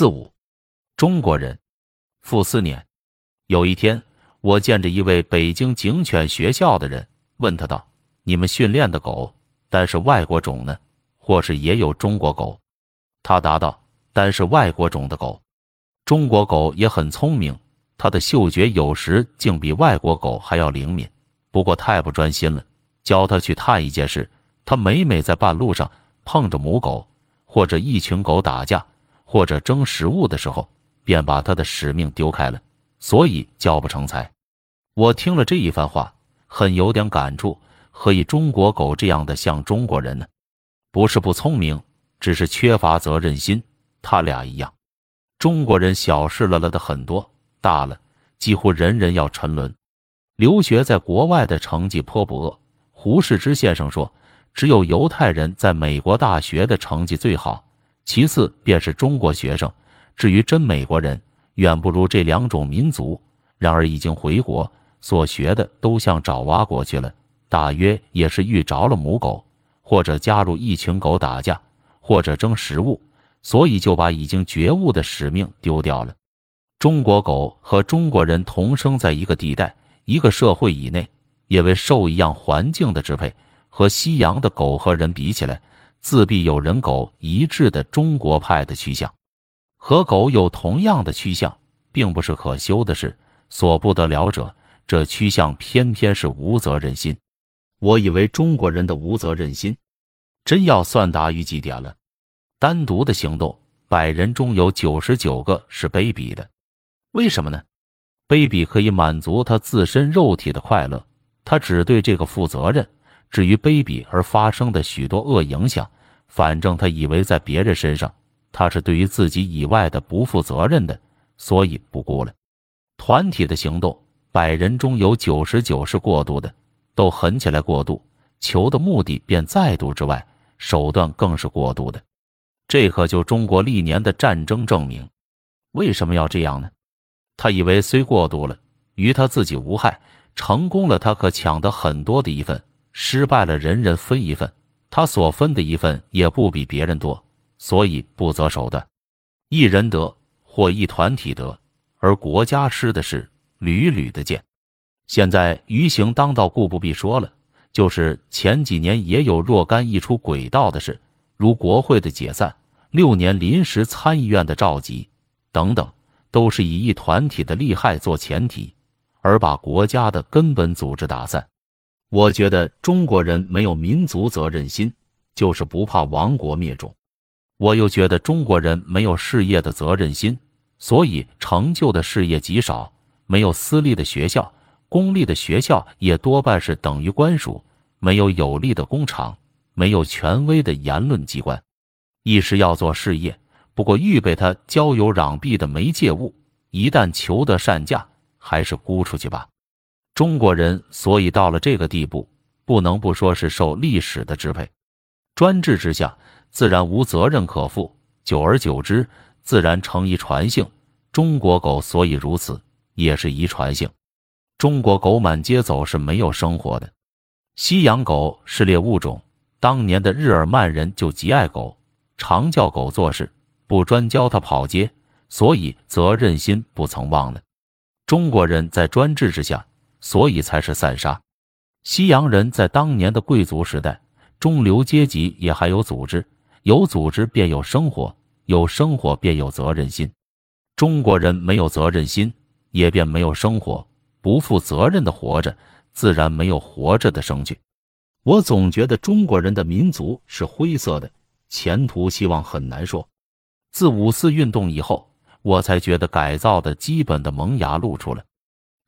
四五，中国人。傅斯年，有一天，我见着一位北京警犬学校的人，问他道：“你们训练的狗，单是外国种呢，或是也有中国狗？”他答道：“单是外国种的狗。中国狗也很聪明，它的嗅觉有时竟比外国狗还要灵敏。不过太不专心了。教他去探一件事，他每每在半路上碰着母狗，或者一群狗打架，或者争食物的时候。”便把他的使命丢开了，所以教不成才。我听了这一番话，很有点感触。何以中国狗这样的像中国人呢？不是不聪明，只是缺乏责任心。他俩一样，中国人小事了了的很多，大了几乎人人要沉沦。留学在国外的成绩颇不恶。胡适之先生说，只有犹太人在美国大学的成绩最好，其次便是中国学生。至于真美国人，远不如这两种民族。然而已经回国，所学的都像爪哇国去了，大约也是遇着了母狗，或者加入一群狗打架，或者争食物，所以就把已经觉悟的使命丢掉了。中国狗和中国人同生在一个地带、一个社会以内，也为受一样环境的支配。和西洋的狗和人比起来，自必有人狗一致的中国派的趋向。和狗有同样的趋向，并不是可羞的事。所不得了者，这趋向偏偏是无责任心。我以为中国人的无责任心，真要算达于极点了。单独的行动，百人中有九十九个是卑鄙的。为什么呢？卑鄙可以满足他自身肉体的快乐，他只对这个负责任。至于卑鄙而发生的许多恶影响，反正他以为在别人身上。他是对于自己以外的不负责任的，所以不顾了。团体的行动，百人中有九十九是过度的，都狠起来过度，求的目的便再度之外，手段更是过度的。这可就中国历年的战争证明。为什么要这样呢？他以为虽过度了，于他自己无害；成功了，他可抢得很多的一份；失败了，人人分一份，他所分的一份也不比别人多。所以不择手段，一人得或一团体得，而国家失的是屡屡的见。现在于行当道，故不必说了。就是前几年也有若干一出轨道的事，如国会的解散、六年临时参议院的召集等等，都是以一团体的利害做前提，而把国家的根本组织打散。我觉得中国人没有民族责任心，就是不怕亡国灭种。我又觉得中国人没有事业的责任心，所以成就的事业极少。没有私立的学校，公立的学校也多半是等于官署；没有有力的工厂，没有权威的言论机关。一时要做事业，不过预备他交友攘臂的媒介物。一旦求得善价，还是估出去吧。中国人所以到了这个地步，不能不说是受历史的支配，专制之下。自然无责任可负，久而久之，自然成遗传性。中国狗所以如此，也是遗传性。中国狗满街走是没有生活的，西洋狗是猎物种。当年的日耳曼人就极爱狗，常教狗做事，不专教它跑街，所以责任心不曾忘了。中国人在专制之下，所以才是散沙。西洋人在当年的贵族时代，中流阶级也还有组织。有组织便有生活，有生活便有责任心。中国人没有责任心，也便没有生活。不负责任的活着，自然没有活着的生趣。我总觉得中国人的民族是灰色的，前途希望很难说。自五四运动以后，我才觉得改造的基本的萌芽露出了。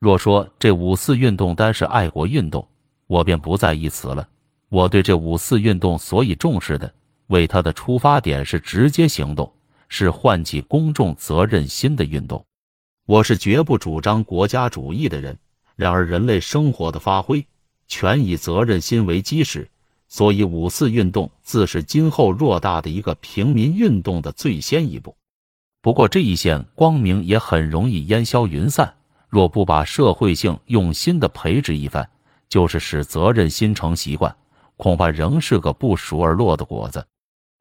若说这五四运动单是爱国运动，我便不在意词了。我对这五四运动所以重视的。为他的出发点是直接行动，是唤起公众责任心的运动。我是绝不主张国家主义的人。然而，人类生活的发挥全以责任心为基石，所以五四运动自是今后偌大的一个平民运动的最先一步。不过，这一线光明也很容易烟消云散。若不把社会性用心的培植一番，就是使责任心成习惯，恐怕仍是个不熟而落的果子。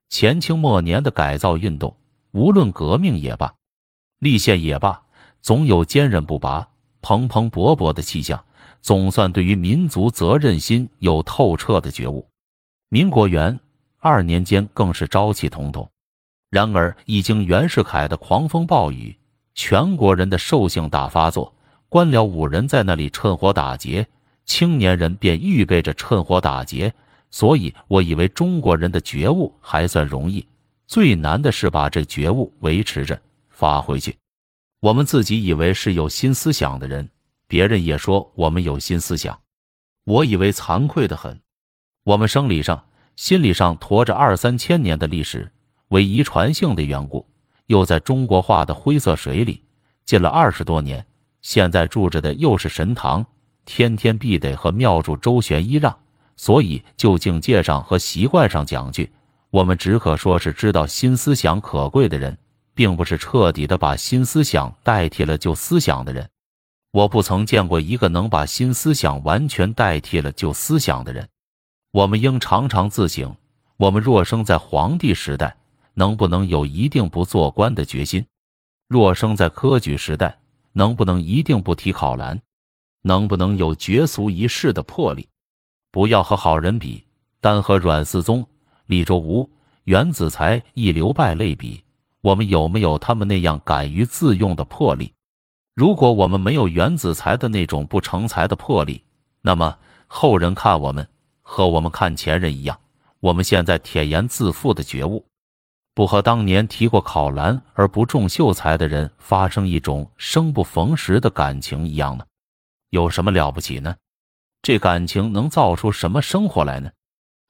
前清末年的改造运动，无论革命也罢，立宪也罢，总有坚韧不拔、蓬蓬勃勃的气象，总算对于民族责任心有透彻的觉悟。民国元二年间更是朝气腾腾。然而，一经袁世凯的狂风暴雨，全国人的兽性大发作，官僚五人在那里趁火打劫，青年人便预备着趁火打劫。所以我以为中国人的觉悟还算容易，最难的是把这觉悟维持着发回去。我们自己以为是有新思想的人，别人也说我们有新思想，我以为惭愧的很。我们生理上、心理上驮着二三千年的历史。为遗传性的缘故，又在中国化的灰色水里浸了二十多年。现在住着的又是神堂，天天必得和庙主周旋揖让，所以就境界上和习惯上讲句，我们只可说是知道新思想可贵的人，并不是彻底的把新思想代替了旧思想的人。我不曾见过一个能把新思想完全代替了旧思想的人。我们应常常自省：我们若生在皇帝时代。能不能有一定不做官的决心？若生在科举时代，能不能一定不提考篮？能不能有绝俗一世的魄力？不要和好人比，单和阮嗣宗、李周吴、袁子才一流败类比，我们有没有他们那样敢于自用的魄力？如果我们没有袁子才的那种不成才的魄力，那么后人看我们和我们看前人一样，我们现在恬言自负的觉悟。不和当年提过考兰而不中秀才的人发生一种生不逢时的感情一样吗？有什么了不起呢？这感情能造出什么生活来呢？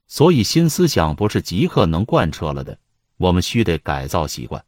所以新思想不是即刻能贯彻了的，我们须得改造习惯。